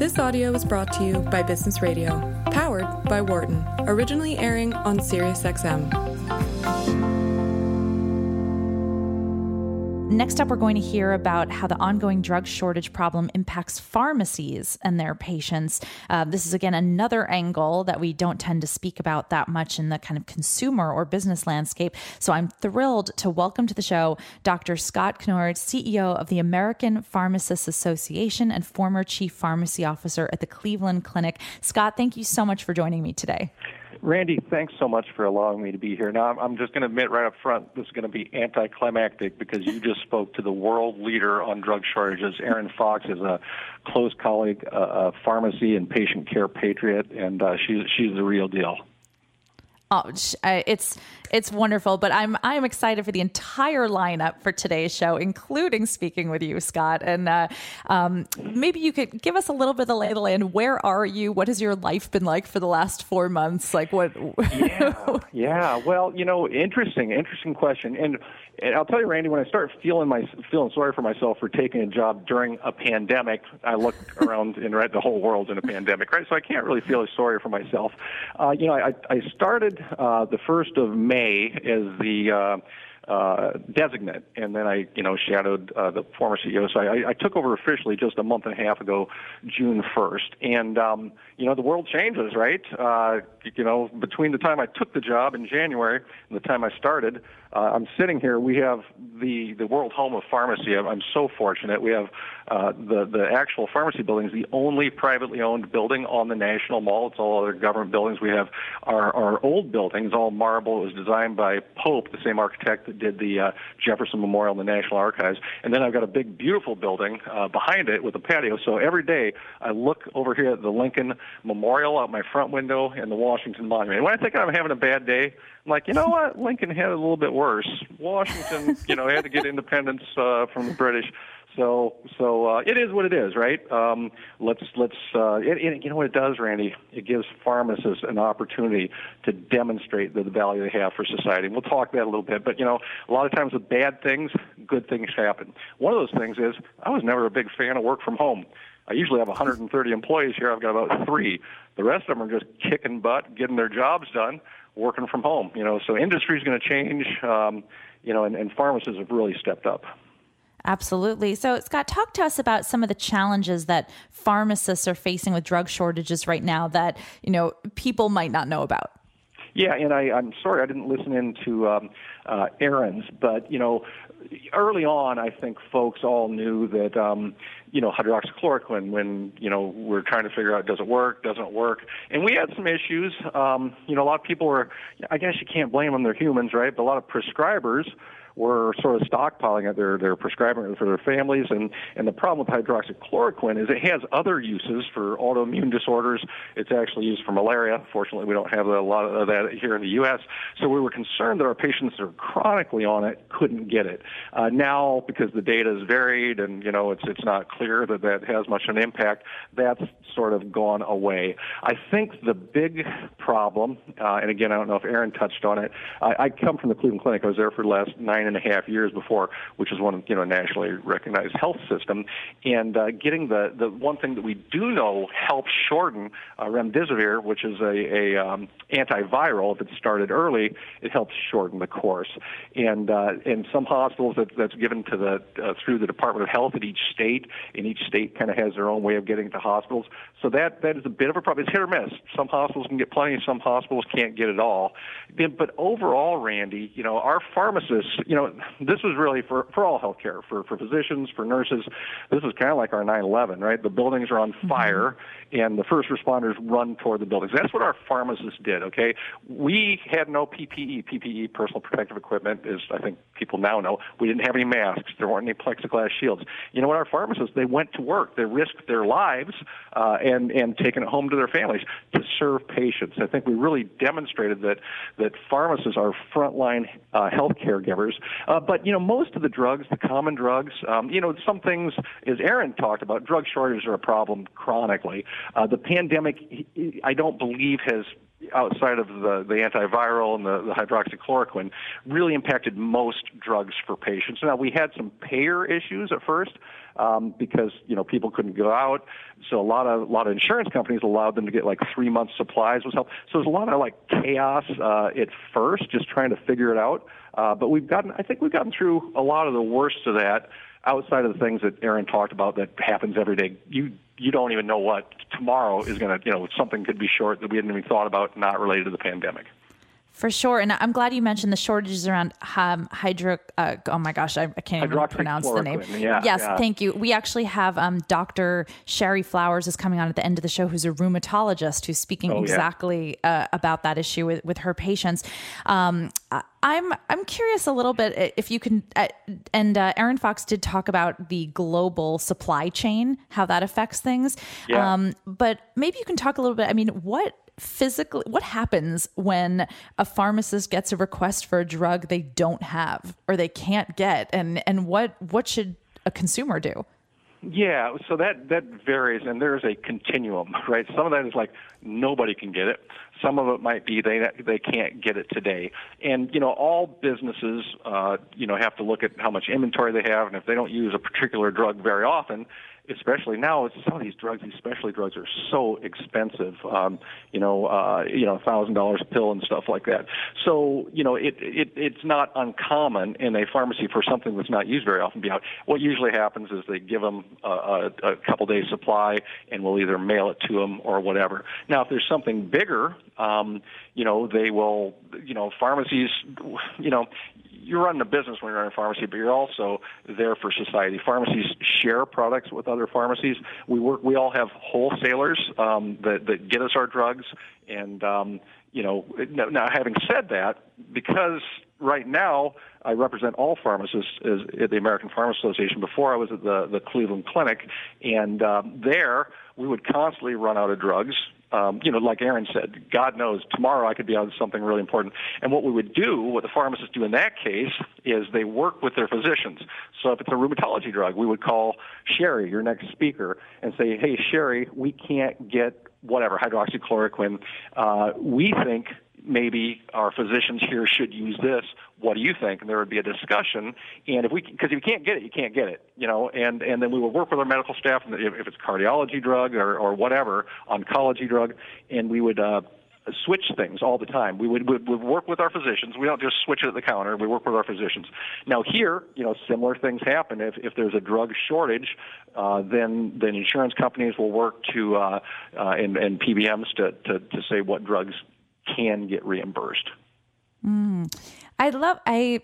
This audio was brought to you by Business Radio, powered by Wharton, originally airing on SiriusXM. Next up, we're going to hear about how the ongoing drug shortage problem impacts pharmacies and their patients. Uh, this is, again, another angle that we don't tend to speak about that much in the kind of consumer or business landscape. So I'm thrilled to welcome to the show Dr. Scott Knoer, CEO of the American Pharmacists Association and former chief pharmacy officer at the Cleveland Clinic. Scott, thank you so much for joining me today. Randi, thanks so much for allowing me to be here. Now, I'm just going to admit right up front, this is going to be anticlimactic because you just spoke to the world leader on drug shortages. Erin Fox is a close colleague, a pharmacy and patient care patriot, and uh, she's she's the real deal. Oh, it's it's wonderful, but I'm I'm excited for the entire lineup for today's show, including speaking with you, Scott. And uh, um, maybe you could give us a little bit of the lay of the land. Where are you? What has your life been like for the last four months? Like what? yeah, yeah. Well, you know, interesting, interesting question. And, and I'll tell you, Randi, when I start feeling my feeling sorry for myself for taking a job during a pandemic, I look around and right, the whole world's in a pandemic, right? So I can't really feel sorry for myself. Uh, you know, I, I started uh, the first of May as the uh, uh, designate, and then I, you know, shadowed uh, the former CEO. So I, I took over officially just a month and a half ago, June 1st. And um, you know, the world changes, right? Uh, you know, between the time I took the job in January and the time I started, uh, I'm sitting here. We have the the world home of pharmacy. I'm, I'm so fortunate. We have uh, the the actual pharmacy building is the only privately owned building on the National Mall. It's all other government buildings. We have our our old buildings, all marble. It was designed by Pope, the same architect that did the uh, Jefferson Memorial in the National Archives. And then I've got a big, beautiful building uh, behind it with a patio. So every day I look over here at the Lincoln Memorial out my front window and the Washington Monument. And when I think I'm having a bad day, I'm like, you know what? Lincoln had it a little bit worse. Washington, you know, had to get independence uh, from the British. So, so uh, it is what it is, right? Um, let's let's. Uh, it, it, you know what it does, Randi? It gives pharmacists an opportunity to demonstrate the, the value they have for society. And we'll talk that a little bit. But you know, a lot of times with bad things, good things happen. One of those things is I was never a big fan of work from home. I usually have 130 employees here. I've got about three. The rest of them are just kicking butt, getting their jobs done, working from home. You know, so industry is going to change. Um, you know, and, and pharmacists have really stepped up. Absolutely. So, Scott, talk to us about some of the challenges that pharmacists are facing with drug shortages right now that you know people might not know about. Yeah, and I, I'm sorry I didn't listen in to um, uh, Erin's, but you know, early on, I think folks all knew that um, you know hydroxychloroquine when you know we're trying to figure out does it work, doesn't work, and we had some issues. Um, you know, a lot of people were. I guess you can't blame them; they're humans, right? But a lot of prescribers were sort of stockpiling it. They're they're prescribing it for their families, and and the problem with hydroxychloroquine is it has other uses for autoimmune disorders. It's actually used for malaria. Fortunately, we don't have a lot of that here in the U.S. So we were concerned that our patients that are chronically on it couldn't get it. Uh, now, because the data is varied and you know it's it's not clear that that has much of an impact, that's sort of gone away. I think the big problem, uh, and again, I don't know if Erin touched on it. I, I come from the Cleveland Clinic. I was there for the last nine and a half years before, which is one you know nationally recognized health system. And uh, getting the the one thing that we do know helps shorten uh, remdesivir, which is a, a um, antiviral. If it's started early, it helps shorten the course. And uh, in some hospitals, that, that's given to the uh, through the Department of Health at each state, and each state kind of has their own way of getting to hospitals. So that that is a bit of a problem. It's hit or miss. Some hospitals can get plenty, some hospitals can't get it all. But overall, Randi, you know, our pharmacists, you know, this was really for for all healthcare, for for physicians, for nurses. This is kind of like our 9/11, right? The buildings are on mm-hmm. fire, and the first responders run toward the buildings. That's what our pharmacists did. Okay, we had no PPE. PPE, personal protective equipment, is I think people now know. We didn't have any masks. There weren't any plexiglass shields. You know what? Our pharmacists they went to work. They risked their lives. Uh, and and taking it home to their families to serve patients. I think we really demonstrated that that pharmacists are frontline uh, health caregivers. Uh, but you know, most of the drugs, the common drugs, um, you know, some things, as Erin talked about, drug shortages are a problem chronically. Uh, the pandemic, I don't believe, has outside of the, the antiviral and the, the hydroxychloroquine, really impacted most drugs for patients. Now, we had some payer issues at first, um, because you know people couldn't go out. So a lot of a lot of insurance companies allowed them to get like three months supplies was help. So there's a lot of like chaos uh, at first, just trying to figure it out. Uh, but we've gotten, I think we've gotten through a lot of the worst of that. Outside of the things that Erin talked about that happens every day, you you don't even know what tomorrow is going to, you know, something could be short that we hadn't even thought about, not related to the pandemic. For sure, and I'm glad you mentioned the shortages around um, hydro. Uh, oh my gosh, I, I can't even pronounce the name. Yeah, yes, yeah. thank you. We actually have um, Dr. Sherry Flowers is coming on at the end of the show, who's a rheumatologist who's speaking oh, exactly yeah. uh, about that issue with, with her patients. Um, I'm I'm curious a little bit if you can, uh, and uh, Erin Fox did talk about the global supply chain, how that affects things. Yeah. Um, but maybe you can talk a little bit. I mean, what physically what happens when a pharmacist gets a request for a drug they don't have or they can't get and and what what should a consumer do yeah, so that that varies, and there's a continuum, right? Some of that is like nobody can get it. Some of it might be they they can't get it today, and you know all businesses, uh, you know, have to look at how much inventory they have, and if they don't use a particular drug very often, especially now, some of these drugs, these specialty drugs, are so expensive. Um, you know, uh, you know, thousand dollars a pill and stuff like that. So, you know, it, it it's not uncommon in a pharmacy for something that's not used very often to be out. What usually happens is they give them a, a, a couple days supply, and we'll either mail it to them or whatever. Now, if there's something bigger, um, you know, they will, you know, pharmacies, you know, you're running a business when you're running a pharmacy, but you're also there for society. Pharmacies share products with other pharmacies. We work. We all have wholesalers um, that that get us our drugs, and um, you know. Now, having said that, because right now I represent all pharmacists at the American Pharmacists Association. Before I was at the the Cleveland Clinic, and um, there we would constantly run out of drugs um, you know, like Erin said, God knows tomorrow I could be on something really important. And what we would do, what the pharmacists do in that case, is they work with their physicians. So if it's a rheumatology drug, we would call Sherry, your next speaker, and say, hey, Sherry, we can't get whatever, hydroxychloroquine. Uh, we think maybe our physicians here should use this. What do you think? And there would be a discussion. And if we, because if you can't get it, you can't get it, you know. And and then we would work with our medical staff, and if, it's cardiology drug or or whatever, oncology drug, and we would. uh switch things all the time. We would, would, would work with our physicians. We don't just switch it at the counter. We work with our physicians. Now here, you know, similar things happen. If, if there's a drug shortage, uh, then then insurance companies will work to uh, uh, and, and PBMs to, to to say what drugs can get reimbursed. Mm. I love I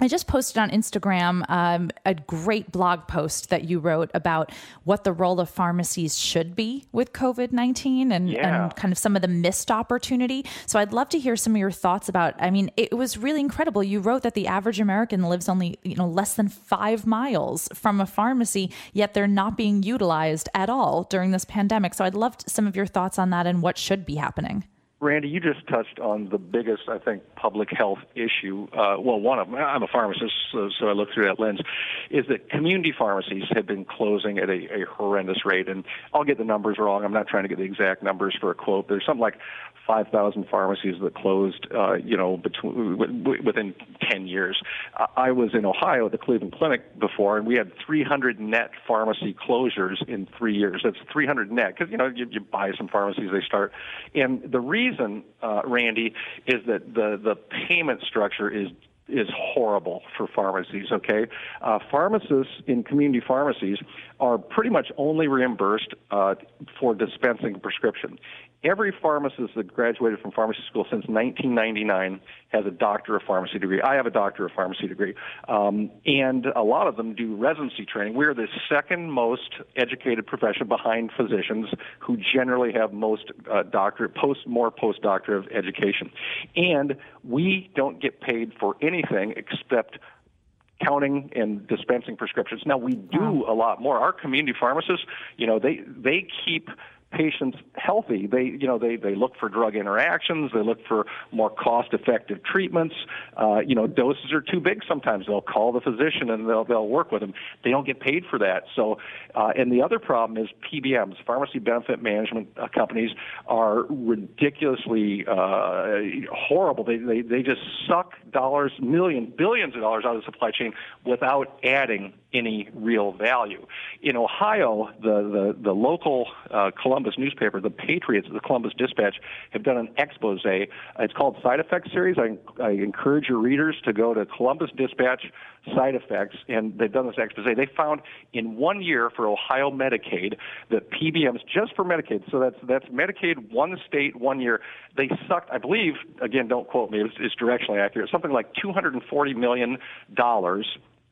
I just posted on Instagram um, a great blog post that you wrote about what the role of pharmacies should be with COVID 19 and, yeah. and kind of some of the missed opportunity. So I'd love to hear some of your thoughts about. I mean, it was really incredible. You wrote that the average American lives only, you know, less than five miles from a pharmacy, yet they're not being utilized at all during this pandemic. So I'd love some of your thoughts on that and what should be happening. Randi, you just touched on the biggest, I think, public health issue. Uh, well, one of them, I'm a pharmacist, so, so, I look through that lens, is that community pharmacies have been closing at a, a horrendous rate. And I'll get the numbers wrong. I'm not trying to get the exact numbers for a quote. There's something like 5,000 pharmacies that closed, uh, you know, between, within 10 years. I was in Ohio at the Cleveland Clinic before, and we had 300 net pharmacy closures in three years. That's 300 net because you know you, you buy some pharmacies, they start, and the reason, uh, Randi, is that the the payment structure is is horrible for pharmacies. Okay, uh, pharmacists in community pharmacies are pretty much only reimbursed uh, for dispensing prescription every pharmacist that graduated from pharmacy school since 1999 has a doctor of pharmacy degree. I have a doctor of pharmacy degree. Um, and a lot of them do residency training. We're the second most educated profession behind physicians who generally have most uh, doctorate, post, more postdoctorate education. And we don't get paid for anything except counting and dispensing prescriptions. Now we do a lot more. Our community pharmacists, you know, they they keep patients healthy. They, you know, they, they look for drug interactions. They look for more cost-effective treatments. Uh, you know, doses are too big sometimes. They'll call the physician and they'll they'll work with them. They don't get paid for that. So, uh, and the other problem is PBMs, pharmacy benefit management uh, companies, are ridiculously uh, horrible. They, they they just suck dollars, millions, billions of dollars out of the supply chain without adding any real value. In Ohio, the the, the local uh, Columbus newspaper, the Patriots, the Columbus Dispatch, have done an expose. It's called Side Effects Series. I, I encourage your readers to go to Columbus Dispatch Side Effects, and they've done this expose. They found in one year for Ohio Medicaid that PBMs just for Medicaid, so that's that's Medicaid one state one year, they sucked. I believe again, don't quote me, it's, it's directionally accurate. Something like 240 million dollars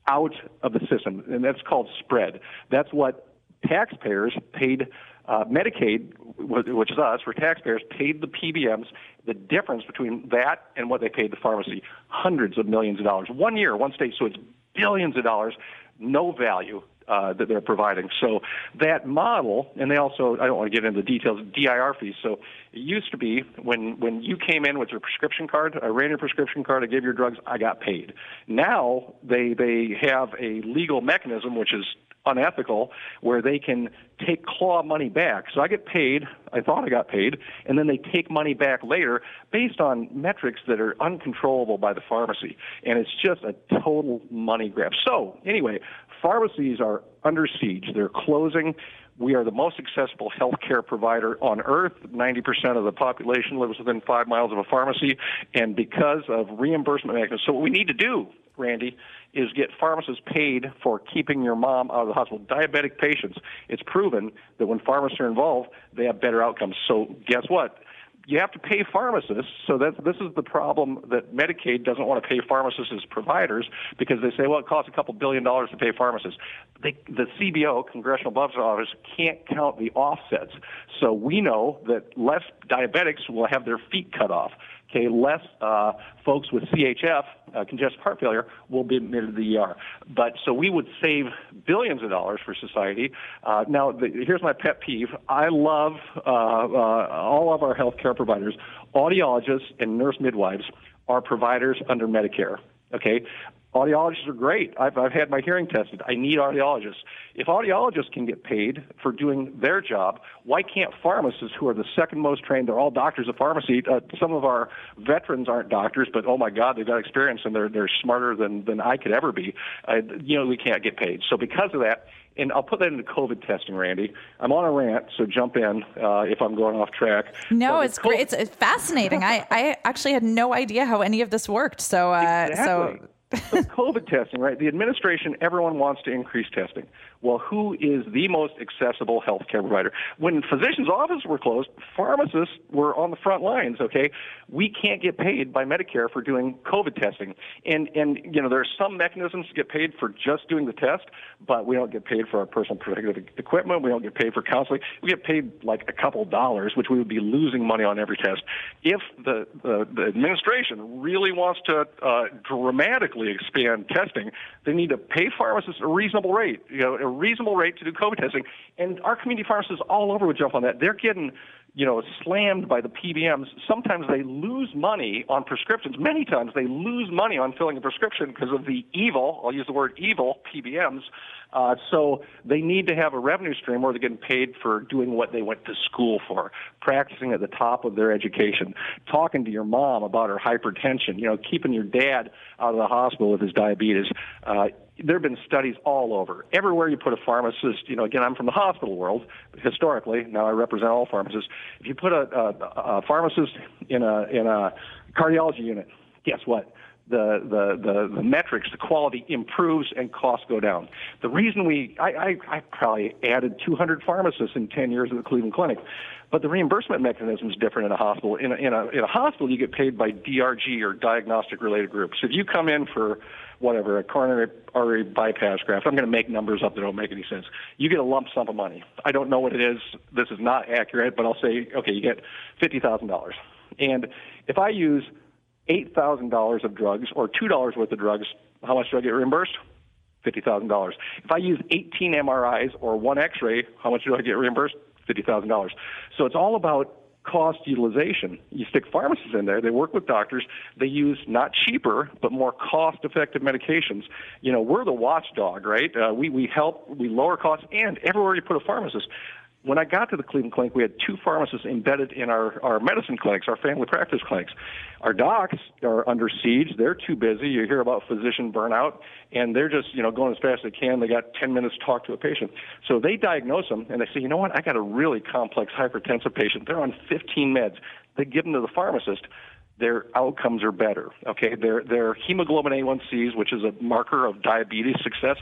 out of the system, and that's called spread. That's what taxpayers paid uh, Medicaid, which is us, for taxpayers, paid the PBMs the difference between that and what they paid the pharmacy, hundreds of millions of dollars. One year, one state, so it's billions of dollars, no value uh, that they're providing. So that model, and they also, I don't want to get into the details, DIR fees. So it used to be when, when you came in with your prescription card, I ran your prescription card, I gave your drugs, I got paid. Now they, they have a legal mechanism, which is unethical where they can take claw money back. So I get paid, I thought I got paid, and then they take money back later based on metrics that are uncontrollable by the pharmacy. And it's just a total money grab. So, anyway, pharmacies are under siege. They're closing. We are the most accessible healthcare provider on earth. 90% of the population lives within five miles of a pharmacy. And because of reimbursement mechanisms, so what we need to do, Randi, is get pharmacists paid for keeping your mom out of the hospital. Diabetic patients, it's proven that when pharmacists are involved, they have better outcomes. So guess what? You have to pay pharmacists. So that this is the problem that Medicaid doesn't want to pay pharmacists as providers because they say, well, it costs a couple billion dollars to pay pharmacists. They, the CBO, Congressional Budget Office, can't count the offsets. So we know that less diabetics will have their feet cut off. Okay, less uh, folks with CHF, uh, congestive heart failure, will be admitted to the ER. But so we would save billions of dollars for society. Uh, now, the, here's my pet peeve. I love uh, uh, all of our healthcare providers. Audiologists and nurse midwives are providers under Medicare. Okay, Audiologists are great. I've, I've had my hearing tested. I need audiologists. If audiologists can get paid for doing their job, why can't pharmacists, who are the second most trained, they're all doctors of pharmacy. Uh, some of our veterans aren't doctors, but oh my God, they've got experience and they're they're smarter than than I could ever be. Uh, you know, we can't get paid. So because of that, and I'll put that into COVID testing, Randi. I'm on a rant, so jump in uh, if I'm going off track. No, it's great. It's, it's fascinating. I, I actually had no idea how any of this worked. So, uh, exactly. so so COVID testing, right? The administration, everyone wants to increase testing. Well, who is the most accessible healthcare provider? When physicians' offices were closed, pharmacists were on the front lines. Okay, we can't get paid by Medicare for doing COVID testing, and and you know there are some mechanisms to get paid for just doing the test, but we don't get paid for our personal protective equipment. We don't get paid for counseling. We get paid like a couple dollars, which we would be losing money on every test. If the the, the administration really wants to uh, dramatically expand testing, they need to pay pharmacists a reasonable rate. You know a reasonable rate to do COVID testing. And our community pharmacists all over would jump on that. They're getting, you know, slammed by the PBMs. Sometimes they lose money on prescriptions. Many times they lose money on filling a prescription because of the evil, I'll use the word evil, PBMs. Uh, so they need to have a revenue stream where they're getting paid for doing what they went to school for, practicing at the top of their education, talking to your mom about her hypertension, you know, keeping your dad out of the hospital with his diabetes. Uh, there have been studies all over. Everywhere you put a pharmacist, you know, again, I'm from the hospital world, historically, now I represent all pharmacists. If you put a, a, a pharmacist in a, in a cardiology unit, guess what? The, the, the, the metrics, the quality improves and costs go down. The reason we, I, I, I probably added 200 pharmacists in 10 years at the Cleveland Clinic, but the reimbursement mechanism is different in a hospital. In a, in a, in a hospital, you get paid by DRG or diagnostic related groups. If you come in for whatever, a coronary artery bypass graft. I'm going to make numbers up that don't make any sense. You get a lump sum of money. I don't know what it is. This is not accurate, but I'll say, okay, you get $50,000. And if I use $8,000 of drugs or $2 worth of drugs, how much do I get reimbursed? $50,000. If I use 18 MRIs or one X-ray, how much do I get reimbursed? $50,000. So it's all about cost utilization. You stick pharmacists in there, they work with doctors, they use not cheaper, but more cost effective medications. You know, we're the watchdog, right? Uh, we, we help, we lower costs, and everywhere you put a pharmacist, when I got to the Cleveland Clinic, we had two pharmacists embedded in our, our medicine clinics, our family practice clinics. Our docs are under siege. They're too busy. You hear about physician burnout, and they're just, you know, going as fast as they can. They got 10 minutes to talk to a patient. So they diagnose them, and they say, you know what, I got a really complex hypertensive patient. They're on 15 meds. They give them to the pharmacist their outcomes are better. Okay, their their hemoglobin A1Cs, which is a marker of diabetes success,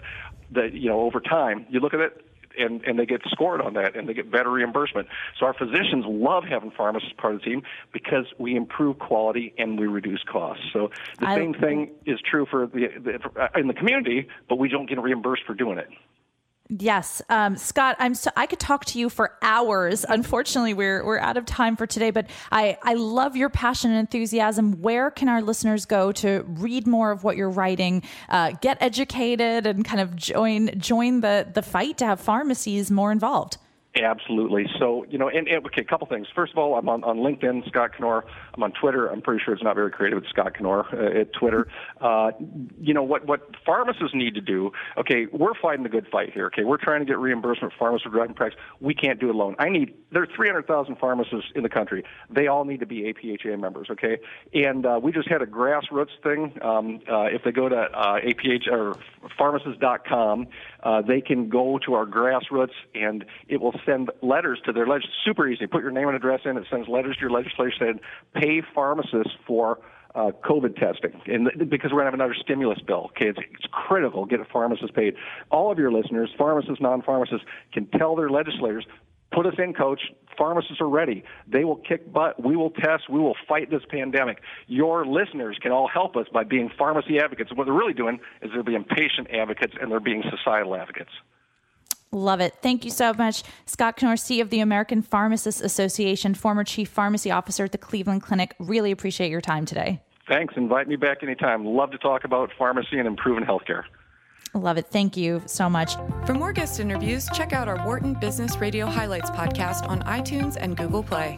that you know over time, you look at it, and, and they get scored on that and they get better reimbursement. So our physicians love having pharmacists part of the team because we improve quality and we reduce costs. So the I, same thing is true for the, the in the community, but we don't get reimbursed for doing it. Yes, um, Scott, I'm so I could talk to you for hours. Unfortunately, we're we're out of time for today, but I I love your passion and enthusiasm. Where can our listeners go to read more of what you're writing, uh, get educated, and kind of join join the the fight to have pharmacies more involved? Absolutely. So, you know, and, and okay, a couple things. First of all, I'm on, on LinkedIn, Scott Knoer. I'm on Twitter. I'm pretty sure it's not very creative. It's Scott Knoer uh, at Twitter. Uh, you know, what, what pharmacists need to do, okay, we're fighting the good fight here, okay? We're trying to get reimbursement for pharmacists for driving practice. We can't do it alone. I need, there are 300,000 pharmacists in the country. They all need to be APHA members, okay? And uh, we just had a grassroots thing. Um, uh, if they go to uh, APH or pharmacist.com, uh, they can go to our grassroots and it will send letters to their legislators. Super easy. Put your name and address in. It sends letters to your legislature saying, pay pharmacists for uh, COVID testing, and because we're going to have another stimulus bill. Okay, it's, it's critical. Get a pharmacist paid. All of your listeners, pharmacists, non-pharmacists, can tell their legislators, put us in, coach. Pharmacists are ready. They will kick butt. We will test. We will fight this pandemic. Your listeners can all help us by being pharmacy advocates. What they're really doing is they're being patient advocates and they're being societal advocates. Love it. Thank you so much. Scott Knoer, of the American Pharmacists Association, former chief pharmacy officer at the Cleveland Clinic. Really appreciate your time today. Thanks. Invite me back anytime. Love to talk about pharmacy and improving healthcare. Love it. Thank you so much. For more guest interviews, check out our Wharton Business Radio Highlights podcast on iTunes and Google Play.